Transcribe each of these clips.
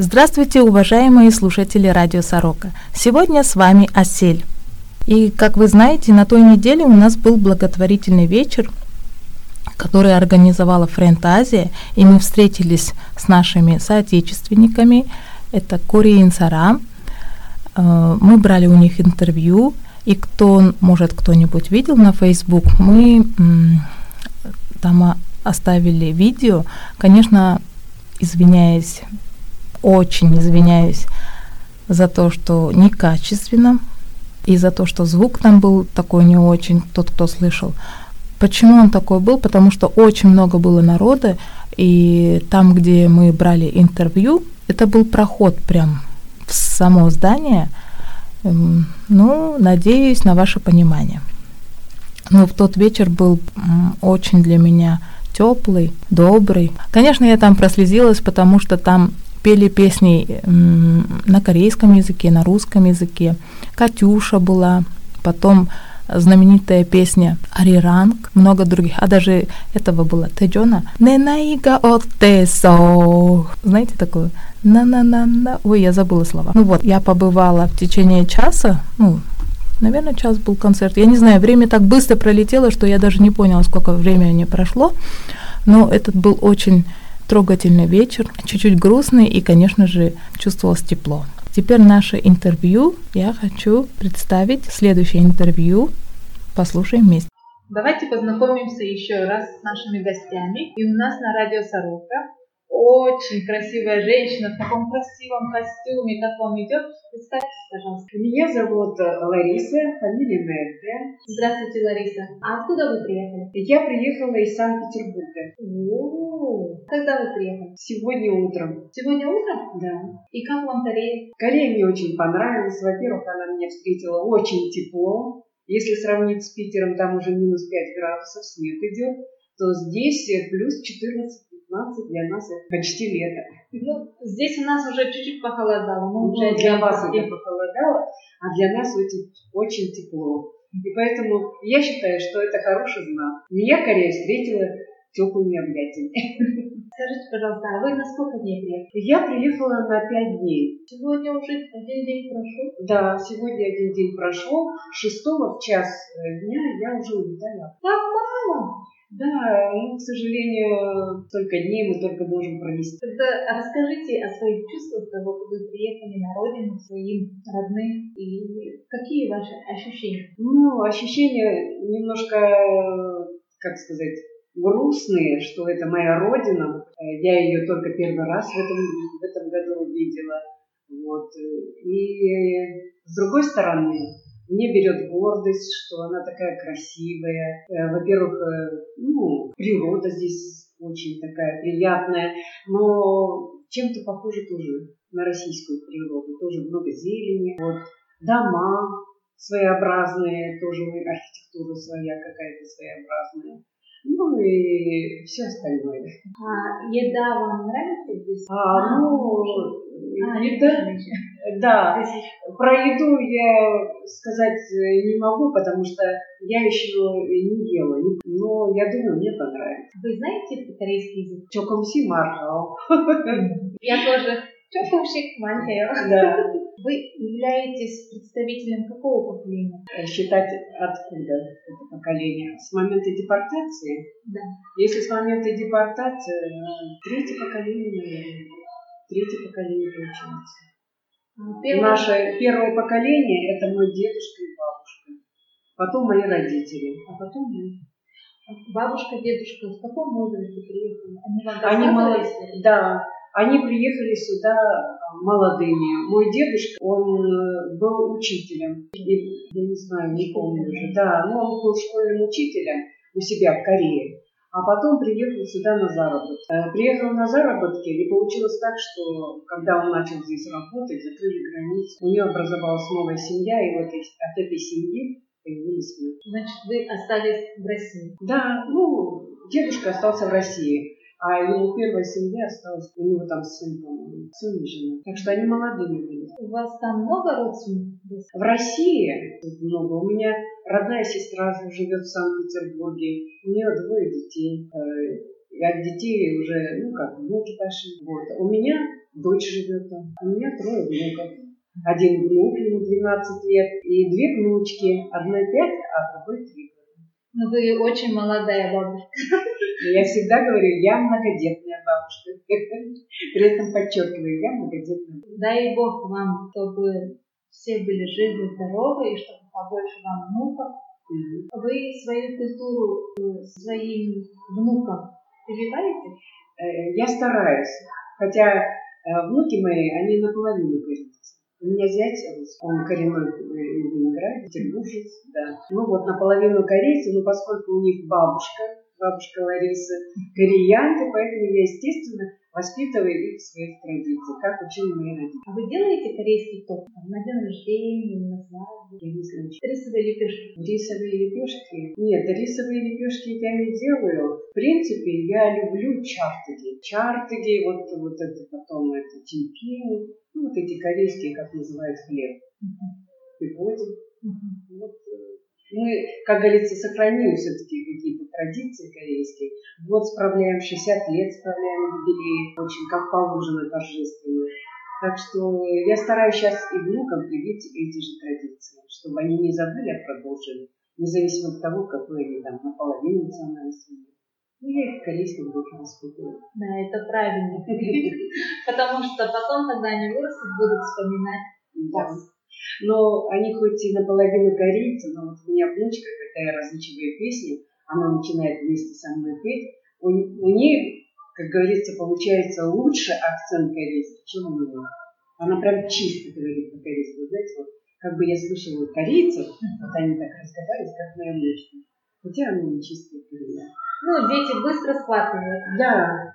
Здравствуйте, уважаемые слушатели Радио Сорока. Сегодня с вами Асель. И, как вы знаете, на той неделе у нас был благотворительный вечер, который организовала Френд Азия, и мы встретились с нашими соотечественниками. Это Кори Инсара. Э, мы брали у них интервью, и кто, может, кто-нибудь видел на Facebook, мы там оставили видео. Конечно, извиняюсь очень извиняюсь за то, что некачественно, и за то, что звук там был такой не очень, тот, кто слышал. Почему он такой был? Потому что очень много было народа, и там, где мы брали интервью, это был проход прям в само здание. Эм, ну, надеюсь на ваше понимание. Но в тот вечер был очень для меня теплый, добрый. Конечно, я там прослезилась, потому что там пели песни на корейском языке, на русском языке. Катюша была, потом знаменитая песня Ариранг, много других, а даже этого было Теджона. Ненаига оттесо. Знаете такое? На-на-на-на. Ой, я забыла слова. Ну вот, я побывала в течение часа, ну, наверное, час был концерт. Я не знаю, время так быстро пролетело, что я даже не поняла, сколько времени прошло. Но этот был очень трогательный вечер, чуть-чуть грустный и, конечно же, чувствовалось тепло. Теперь наше интервью. Я хочу представить следующее интервью. Послушаем вместе. Давайте познакомимся еще раз с нашими гостями. И у нас на радио Сорока очень красивая женщина в таком красивом костюме, как вам идет. Представьтесь, пожалуйста. Меня зовут э, Лариса, фамилия Мерте. Здравствуйте, Лариса. А откуда вы приехали? Я приехала из Санкт-Петербурга. О, когда вы приехали? Сегодня утром. Сегодня утром? Да. И как вам Корея? Корея мне очень понравилась. Во-первых, она меня встретила очень тепло. Если сравнить с Питером, там уже минус 5 градусов, снег идет, то здесь плюс 14 15 для нас это почти лето. Ну, здесь у нас уже чуть-чуть похолодало. Мы ну, уже для вас это похолодало, а для нас очень, очень тепло. И поэтому я считаю, что это хороший знак. Меня Корея встретила теплыми объятиями. Скажите, пожалуйста, а вы на сколько дней приехали? Я приехала на пять дней. Сегодня уже один день прошел? Да, сегодня один день прошел. Шестого в час дня я уже улетала. Так мало? Да, ну, к сожалению, столько дней мы только можем провести. Тогда расскажите о своих чувствах, когда вы приехали на родину, своим родным, и какие ваши ощущения? Ну, ощущения немножко, как сказать, грустные, что это моя родина. Я ее только первый раз в этом, в этом году увидела. Вот. И с другой стороны, мне берет гордость, что она такая красивая. Э, во-первых, э, ну, природа здесь очень такая приятная, но чем-то похоже тоже на российскую природу. Тоже много зелени. Вот. Дома своеобразные, тоже архитектура своя какая-то своеобразная. Ну и все остальное. А еда вам нравится здесь? А, ну, а, еда, да, про еду я сказать не могу, потому что я еще не ела, но я думаю, мне понравится. Вы знаете корейский язык? Чокомси мархао. Я тоже. Чокомшик манхео. Да. Вы являетесь представителем какого поколения? Считать откуда это поколение? С момента депортации? Да. Если с момента депортации, третье поколение, наверное. Третье поколение получается. А, первое... Наше первое поколение – это мой дедушка и бабушка. Потом мои родители, а потом мы. Бабушка, дедушка в каком возрасте приехали? Они вам Они мало... Да, они приехали сюда а, молодыми. Мой дедушка, он э, был учителем. Я не знаю, не помню уже. Да, но он был школьным учителем у себя в Корее. А потом приехал сюда на заработки. Э, приехал на заработки, и получилось так, что когда он начал здесь работать, закрыли границу, у него образовалась новая семья, и вот от этой семьи появились мы. Значит, вы остались в России? Да, ну, дедушка остался в России. А его первая семья осталась, у него там сын, по-моему, сын и жена. Так что они молодыми были. У вас там много родственников? В России много. У меня родная сестра живет в Санкт-Петербурге. У нее двое детей. Э, от детей уже, ну как, внуки пошли. Вот. У меня дочь живет там, у меня трое внуков. Один внук, ему 12 лет, и две внучки. Одной 5, а другой 3 Ну, вы очень молодая бабушка. Я всегда говорю, я многодетная бабушка. При этом подчеркиваю, я многодетная. Дай Бог вам, чтобы все были живы, здоровы, и чтобы побольше вам внуков. Вы свою культуру э, своим внукам прививаете? Э, я стараюсь. Хотя э, внуки мои, они наполовину корейцы. У меня зять, он коренной Ленинград, петербуржец, да. Ну вот наполовину корейцы, но поскольку у них бабушка, бабушка Лариса, кореянка, поэтому я, естественно, воспитываю их в своих традициях, как учили мои родители. А вы делаете корейский торт на день рождения, на свадьбу? Я не знаю. Рисовые лепешки? Рисовые лепешки? Нет, рисовые лепешки я не делаю. В принципе, я люблю чартыги. Чартыги, вот, вот это потом это тимпини, ну вот эти корейские, как называют, хлеб. Uh-huh. Uh-huh. Вот э, мы, как говорится, сохранили все-таки какие-то традиции корейские. Вот справляем 60 лет, справляем юбилей, очень как положено торжественно. Так что я стараюсь сейчас и внукам привить эти же традиции, чтобы они не забыли, а продолжили, независимо от того, какой они там наполовину национальности. Ну, я их в корейском духе воспитываю. Да, это правильно. Потому что потом, когда они вырастут, будут вспоминать вас. Но они хоть и наполовину корейцы, но вот у меня внучка, когда я разучиваю песни, она начинает вместе со мной петь, у, у нее, как говорится, получается лучше акцент корейский, чем у меня. Она прям чисто говорит по-корейски. Знаете, вот как бы я слышала корейцев, вот они так разговаривают, как моя внучка. Хотя она не чистая корейка. Ну, дети быстро схватывают. Да.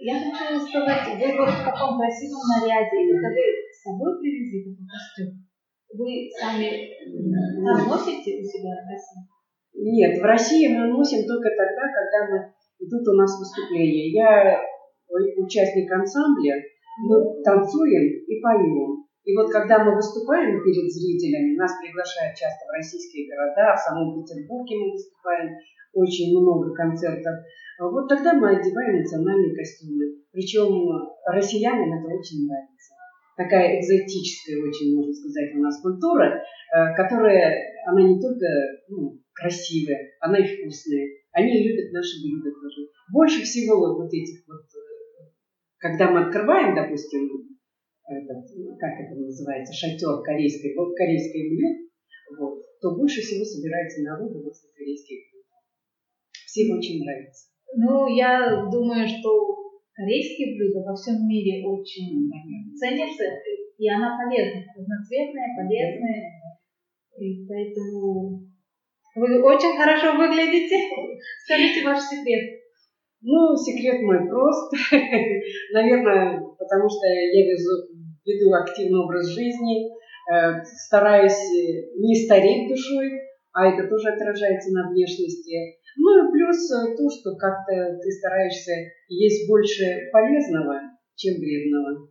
Я хочу сказать, вы вот в таком красивом наряде, это вы с собой привезли такой костюм? Вы сами там носите у себя в России? Нет, в России мы носим только тогда, когда мы идут у нас выступления. Я участник ансамбля, мы танцуем и поем. И вот когда мы выступаем перед зрителями, нас приглашают часто в российские города, в самом Петербурге мы выступаем, очень много концертов. Вот тогда мы одеваем национальные костюмы. Причем россиянам это очень нравится такая экзотическая очень, можно сказать, у нас культура, э, которая, она не только ну, красивая, она и вкусная. Они любят наши блюда тоже. Больше всего вот этих вот, э, когда мы открываем, допустим, этот, как это называется, шатер корейской, корейской блюд, вот, то больше всего собирается народу возле корейских блюд. Всем очень нравится. Ну, я думаю, что корейские блюда во всем мире очень ценятся, и она полезна, разноцветная, полезная. И поэтому вы очень хорошо выглядите. Скажите ваш секрет. Ну, секрет мой прост. Наверное, потому что я везу, веду активный образ жизни, э, стараюсь не стареть душой, а это тоже отражается на внешности. Ну и плюс э, то, что как-то ты стараешься есть больше полезного, чем вредного.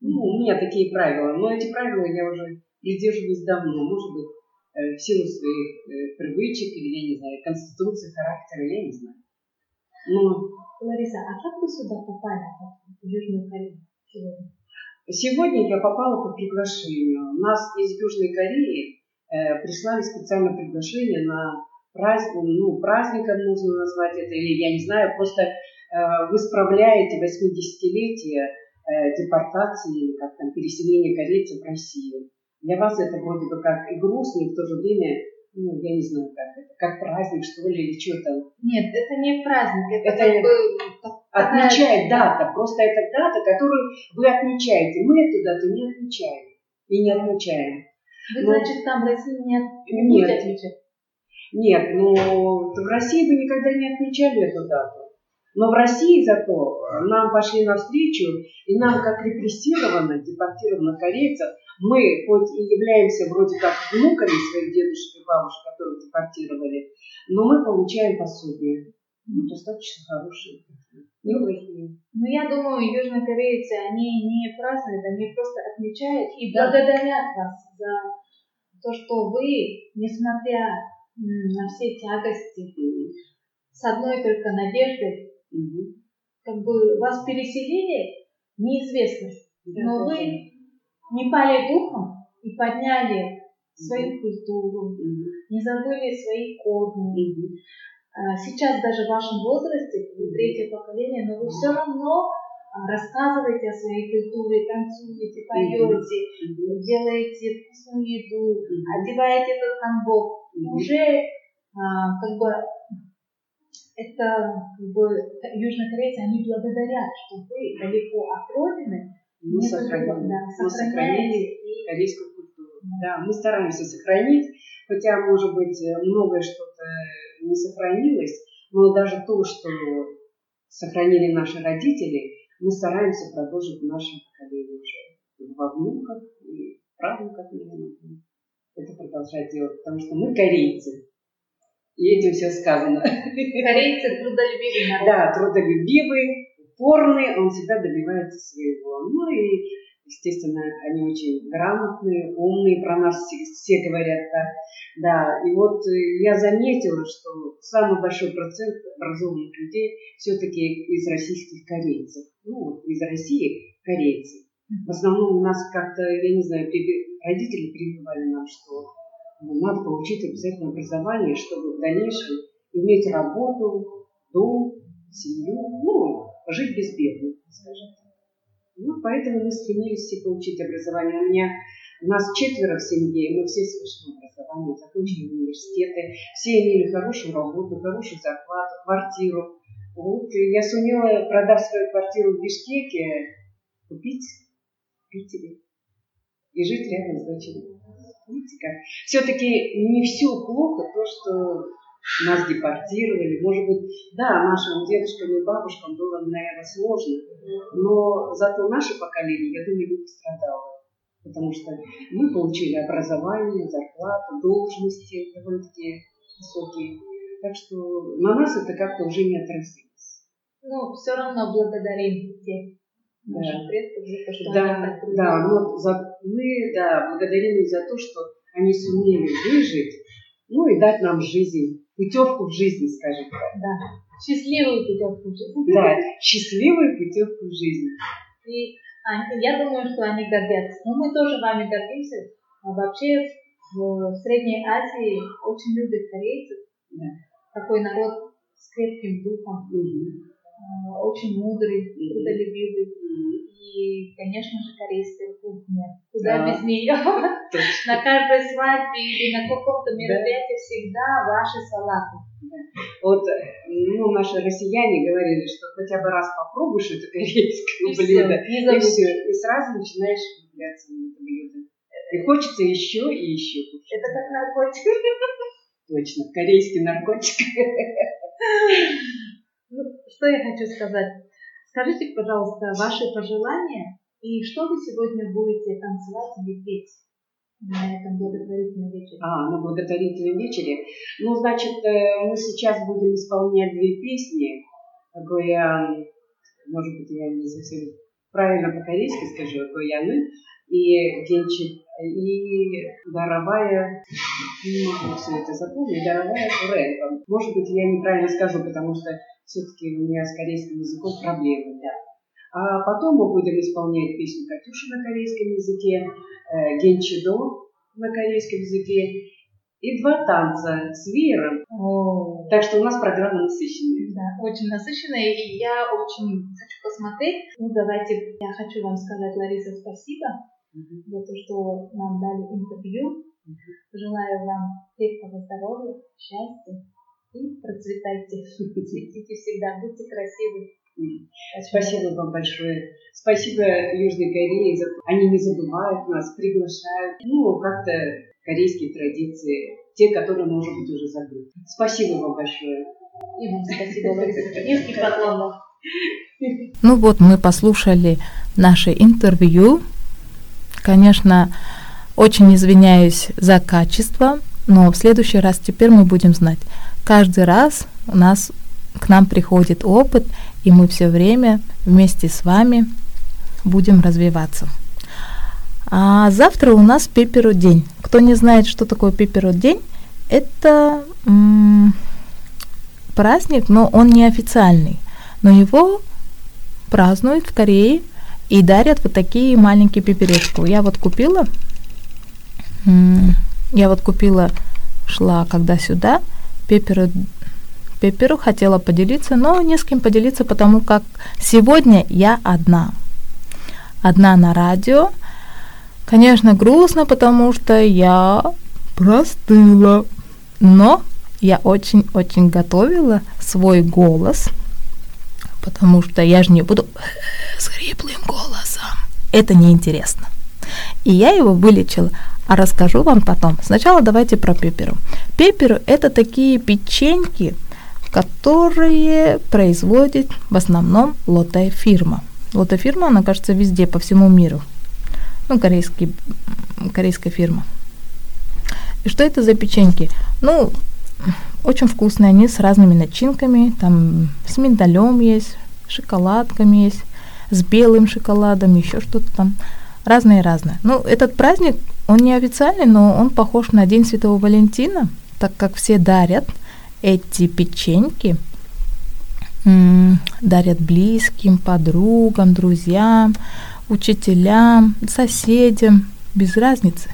Ну, у меня такие правила. Но эти правила я уже придерживаюсь давно. Может быть, э, в силу своих э, привычек или, я не знаю, конституции, характера, я не знаю. Ну, Лариса, а как вы сюда попали, в Южную Корею сегодня? Сегодня я попала по приглашению. У нас из Южной Кореи э, прислали специальное приглашение на праздник, ну, праздником нужно назвать это, или я не знаю, просто э, вы справляете 80-летие э, депортации или как там переселения корейцев в Россию. Для вас это вроде бы как и грустно, и в то же время, ну, я не знаю, как это, как праздник, что ли, или что там. Нет, это не праздник, это, это как бы... Отмечает дата, просто это дата, которую вы отмечаете. Мы эту дату не отмечаем и не отмечаем. Вы, Но... значит, там в России не, не нет. будете отмечать? Нет, ну в России бы никогда не отмечали эту дату. Но в России зато нам пошли навстречу, и нам, как репрессированных, депортированных корейцев, мы хоть и являемся вроде как внуками своих дедушек и бабушек, которых депортировали, но мы получаем пособие. Ну, достаточно хорошие. Неплохие. Ну, я думаю, южнокорейцы, они не празднуют, они просто отмечают и благодарят вас за то, что вы, несмотря на все тягости, с одной только надеждой. Угу. Как бы вас переселили, неизвестно. Да, но вы не пали духом и подняли свою культуру, не забыли свои корни. А, сейчас даже в вашем возрасте, вы третье поколение, но вы все равно а, рассказываете о своей культуре, танцуете, поете, делаете вкусную еду, одеваете этот ханбок. Уже а, как бы это как бы южнокорейцы, они благодарят, что вы далеко от родины, мы сохранили, да, мы сохранили корейскую культуру. Да. да, мы стараемся сохранить, хотя, может быть, многое что-то не сохранилось, но даже то, что сохранили наши родители, мы стараемся продолжить в нашем поколении уже. Во внуках и правнуках, наверное, это продолжать делать, потому что мы корейцы. И этим все сказано. Корейцы трудолюбивый народ. Да, трудолюбивый, упорный, он всегда добивается своего. Ну и, естественно, они очень грамотные, умные, про нас все, все говорят так. Да, и вот э, я заметила, что самый большой процент образованных людей все-таки из российских корейцев. Ну, из России корейцы. В основном у нас как-то, я не знаю, родители прививали нам, что ну, надо получить обязательно образование, чтобы в дальнейшем иметь работу, дом, семью, ну, жить безбедно, скажем так. Ну, поэтому мы стремились все получить образование. У меня у нас четверо в семье, и мы все с высшим образованием, закончили университеты, все имели хорошую работу, хорошую зарплату, квартиру. Вот и я сумела, продав свою квартиру в Бишкеке, купить в Питере и жить рядом с дочерью. Видите как? Все-таки не все плохо, то, что нас депортировали. Может быть, да, нашим дедушкам и бабушкам было, наверное, сложно, но зато наше поколение, я думаю, не пострадало. Потому что мы получили образование, зарплату, должности довольно-таки высокие. Так что на нас это как-то уже не отразилось. Ну, все равно благодарим тех наших да. предков за то, что да, они Да, но за, мы да, благодарим их за то, что они сумели выжить, ну и дать нам жизнь путевку в жизни, скажем так. Да, счастливую путевку в жизнь. Да, счастливую путевку в жизнь. И я думаю, что они гордятся. Но мы тоже вами гордимся. А вообще в Средней Азии очень любят корейцев. Да. Такой народ с крепким духом. Угу. Очень мудрый, трудолюбивый. Угу. И, конечно же, корейская кухня. Куда да. без нее? На каждой свадьбе или на каком-то мероприятии да. всегда ваши салаты. Да. Вот ну, наши россияне говорили, что хотя бы раз попробуешь это корейское и блюдо, все, и все, и сразу начинаешь влюбляться в это блюдо. И хочется еще и еще кушать. Это как наркотик. Точно, корейский наркотик. Ну, что я хочу сказать? Скажите, пожалуйста, ваши пожелания и что вы сегодня будете танцевать или петь на этом благотворительном вечере? А, на благотворительном вечере. Ну, значит, э, мы сейчас будем исполнять две песни. Такое, может быть, я не совсем правильно по-корейски скажу, Гояны и Генчи, и Даровая, не могу все это запомнить, Даровая Курен. Может быть, я неправильно скажу, потому что все-таки у меня с корейским языком проблемы, да. А потом мы будем исполнять песню Катюши на корейском языке, э, Генчидо на корейском языке и два танца с веером. О. Так что у нас программа насыщенная. Да, очень насыщенная, и я очень хочу посмотреть. Ну, давайте, я хочу вам сказать, Лариса, спасибо угу. за то, что нам дали интервью. Угу. Желаю вам крепкого здоровья, счастья и процветайте, цветите всегда, будьте красивы. Спасибо вам большое. Спасибо Южной Корее за они не забывают нас, приглашают. Ну, как-то корейские традиции, те, которые, может быть, уже забыли. Спасибо вам большое. И вам спасибо, Лариса. Низкий поклон Ну вот, мы послушали наше интервью. Конечно, очень извиняюсь за качество, но в следующий раз теперь мы будем знать, каждый раз у нас к нам приходит опыт, и мы все время вместе с вами будем развиваться. А завтра у нас пеперу день. Кто не знает, что такое пеперу день, это м- праздник, но он не официальный. но его празднуют в Корее и дарят вот такие маленькие пеперешку. Я вот купила, я вот купила, шла когда сюда, пеперу, пеперу хотела поделиться, но не с кем поделиться, потому как сегодня я одна. Одна на радио. Конечно, грустно, потому что я простыла. Но я очень-очень готовила свой голос, потому что я же не буду с хриплым голосом. Это неинтересно. И я его вылечила, а расскажу вам потом. Сначала давайте про пеперу. Пеперу – это такие печеньки, которые производит в основном лотая фирма. Лотая фирма, она, кажется, везде, по всему миру. Ну, корейский, корейская фирма. И что это за печеньки? Ну, очень вкусные они с разными начинками. Там с миндалем есть, шоколадками есть, с белым шоколадом, еще что-то там. Разные-разные. Ну, этот праздник, он не официальный, но он похож на День Святого Валентина, так как все дарят эти печеньки, дарят близким, подругам, друзьям, учителям, соседям, без разницы.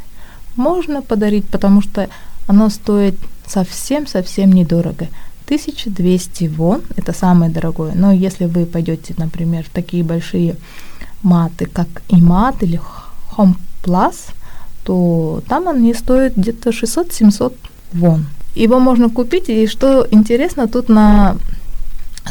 Можно подарить, потому что оно стоит совсем-совсем недорого. 1200 вон, это самое дорогое. Но если вы пойдете, например, в такие большие маты, как имат или Plus, то там они стоят где-то 600-700 вон. Его можно купить, и что интересно, тут на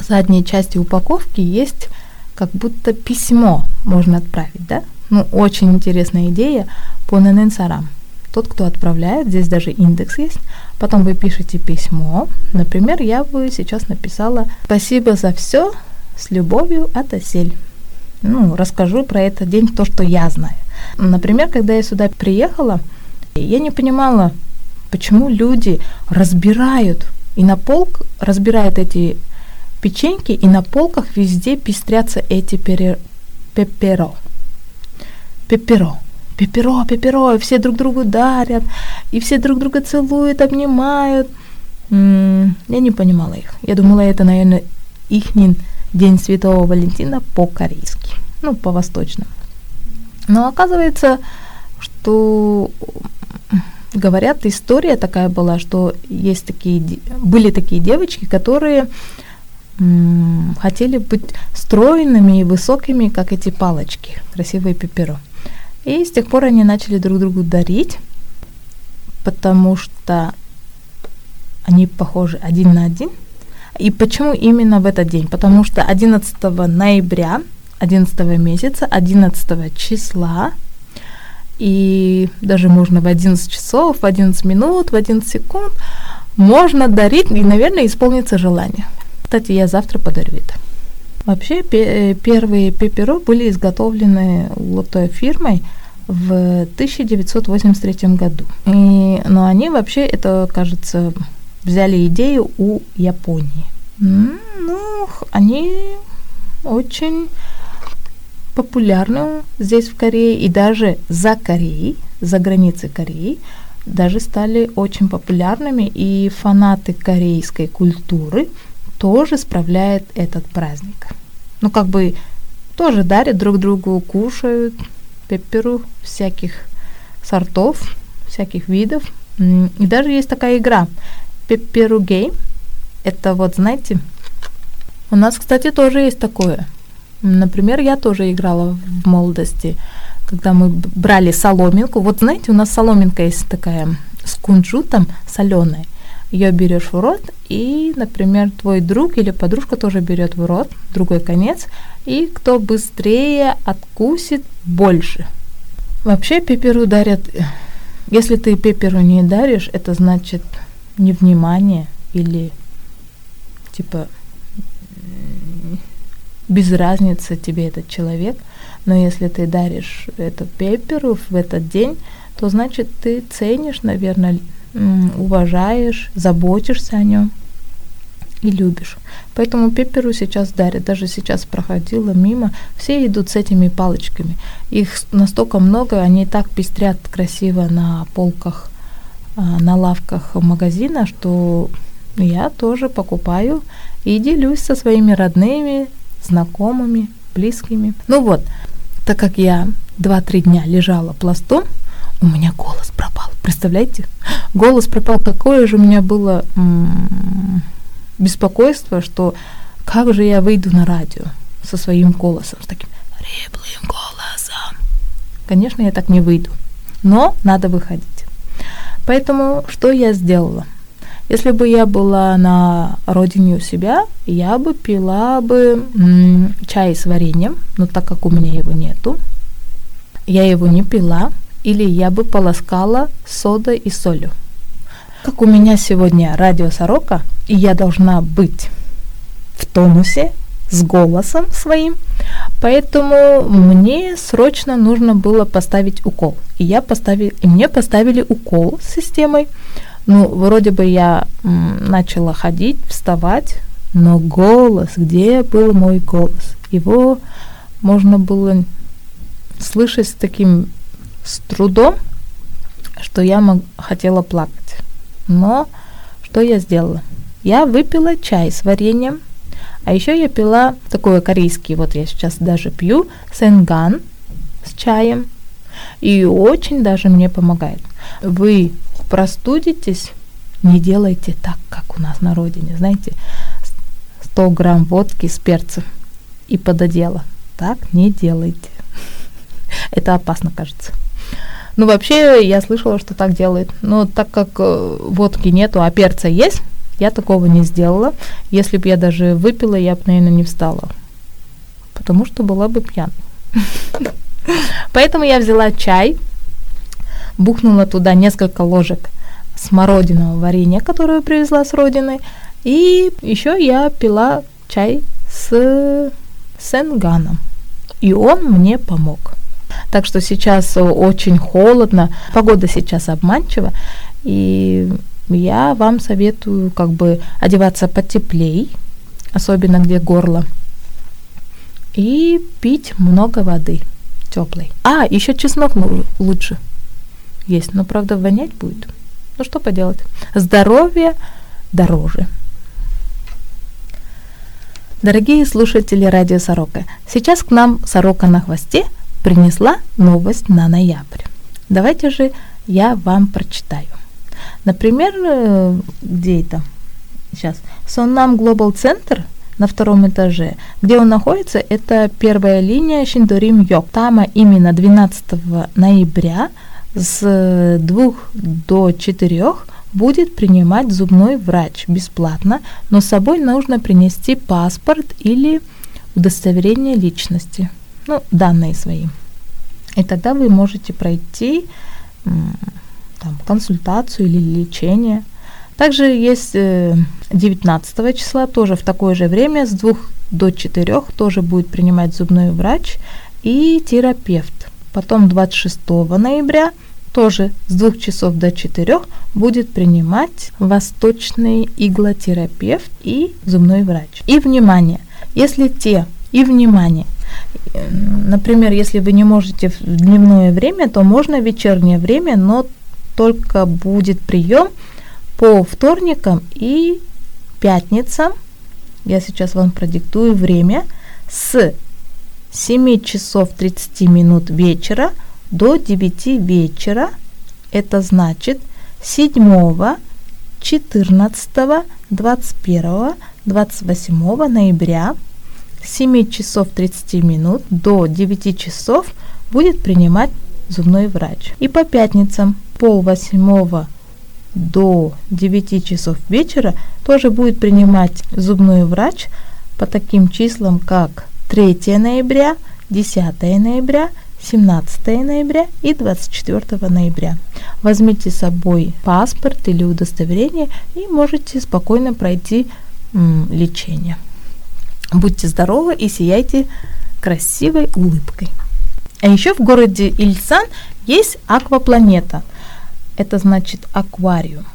задней части упаковки есть как будто письмо можно отправить, да? Ну, очень интересная идея по Нененсарам тот, кто отправляет, здесь даже индекс есть. Потом вы пишете письмо. Например, я бы сейчас написала «Спасибо за все, с любовью от Осель». Ну, расскажу про этот день то, что я знаю. Например, когда я сюда приехала, я не понимала, почему люди разбирают и на полк разбирают эти печеньки, и на полках везде пестрятся эти пере, пеперо. Пеперо пеперо, пеперо, и все друг другу дарят, и все друг друга целуют, обнимают. М-м, я не понимала их. Я думала, это, наверное, их День Святого Валентина по-корейски, ну, по-восточному. Но оказывается, что говорят, история такая была, что есть такие, были такие девочки, которые м- хотели быть стройными и высокими, как эти палочки, красивые пеперо. И с тех пор они начали друг другу дарить, потому что они похожи один на один. И почему именно в этот день? Потому что 11 ноября, 11 месяца, 11 числа, и даже можно в 11 часов, в 11 минут, в 11 секунд можно дарить, и, наверное, исполнится желание. Кстати, я завтра подарю это. Вообще пе- первые пеперо были изготовлены лотой фирмой в 1983 году. И, но они вообще, это, кажется, взяли идею у Японии. Ну, они очень популярны здесь в Корее и даже за Кореей, за границей Кореи, даже стали очень популярными, и фанаты корейской культуры тоже справляют этот праздник. Ну, как бы тоже дарят друг другу, кушают пепперу всяких сортов, всяких видов. И даже есть такая игра Пепперу Гейм. Это вот, знаете, у нас, кстати, тоже есть такое. Например, я тоже играла в молодости, когда мы брали соломинку. Вот знаете, у нас соломинка есть такая с кунжутом соленая ее берешь в рот, и, например, твой друг или подружка тоже берет в рот другой конец, и кто быстрее откусит больше. Вообще пеперу дарят, если ты пеперу не даришь, это значит невнимание или типа без разницы тебе этот человек, но если ты даришь эту пеперу в этот день, то значит ты ценишь, наверное, уважаешь, заботишься о нем и любишь. Поэтому пеперу сейчас дарят. Даже сейчас проходила мимо, все идут с этими палочками. Их настолько много, они так пестрят красиво на полках, на лавках магазина, что я тоже покупаю и делюсь со своими родными, знакомыми, близкими. Ну вот, так как я 2-3 дня лежала пластом, у меня голос пропал. Представляете? Голос пропал. Такое же у меня было м- беспокойство, что как же я выйду на радио со своим голосом, с таким хриплым голосом. Конечно, я так не выйду, но надо выходить. Поэтому что я сделала? Если бы я была на родине у себя, я бы пила бы м, чай с вареньем, но так как у меня его нету, я его не пила, или я бы полоскала содой и солью. Как у меня сегодня радио Сорока, и я должна быть в тонусе, с голосом своим, поэтому мне срочно нужно было поставить укол. И я поставил, и мне поставили укол с системой. Ну, вроде бы я м, начала ходить, вставать, но голос, где был мой голос? Его можно было слышать с таким с трудом, что я мог, хотела плакать. Но что я сделала? Я выпила чай с вареньем, а еще я пила такой корейский, вот я сейчас даже пью, сенган с чаем. И очень даже мне помогает. Вы простудитесь, не делайте так, как у нас на родине, знаете, 100 грамм водки с перцем и пододела. Так не делайте. Это опасно, кажется. Ну, вообще, я слышала, что так делают. Но так как э, водки нету, а перца есть, я такого не сделала. Если бы я даже выпила, я бы, наверное, не встала. Потому что была бы пьяна. Поэтому я взяла чай, бухнула туда несколько ложек смородиного варенья, которое привезла с родины, и еще я пила чай с сенганом. И он мне помог. Так что сейчас очень холодно, погода сейчас обманчива, и я вам советую как бы одеваться потеплей, особенно где горло, и пить много воды теплой. А, еще чеснок лучше есть, но правда вонять будет. Ну что поделать? Здоровье дороже. Дорогие слушатели радио Сорока, сейчас к нам Сорока на хвосте принесла новость на ноябрь. Давайте же я вам прочитаю. Например, э, где это? Сейчас. Соннам Global Center на втором этаже. Где он находится, это первая линия Шиндорим Йок. Там именно 12 ноября с 2 до 4 будет принимать зубной врач бесплатно, но с собой нужно принести паспорт или удостоверение личности, ну, данные свои. И тогда вы можете пройти там, консультацию или лечение. Также есть 19 э, числа, тоже в такое же время, с 2 до 4 тоже будет принимать зубной врач и терапевт. Потом 26 ноября тоже с 2 часов до 4 будет принимать восточный иглотерапевт и зубной врач. И внимание, если те, и внимание, например, если вы не можете в дневное время, то можно в вечернее время, но только будет прием по вторникам и пятницам. Я сейчас вам продиктую время с 7 часов 30 минут вечера до 9 вечера. Это значит 7, 14, 21, 28 ноября с 7 часов 30 минут до 9 часов будет принимать зубной врач. И по пятницам пол восьмого до 9 часов вечера тоже будет принимать зубной врач по таким числам, как 3 ноября, 10 ноября, 17 ноября и 24 ноября. Возьмите с собой паспорт или удостоверение и можете спокойно пройти м, лечение. Будьте здоровы и сияйте красивой улыбкой. А еще в городе Ильсан есть аквапланета. Это значит аквариум.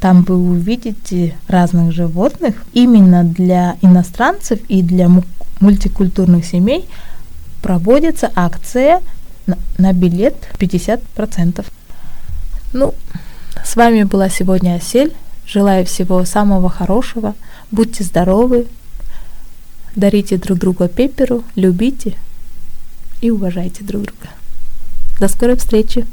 Там вы увидите разных животных. Именно для иностранцев и для мультикультурных семей проводится акция на, на билет 50%. Ну, с вами была сегодня Осель. Желаю всего самого хорошего. Будьте здоровы. Дарите друг другу пеперу, любите и уважайте друг друга. До скорой встречи!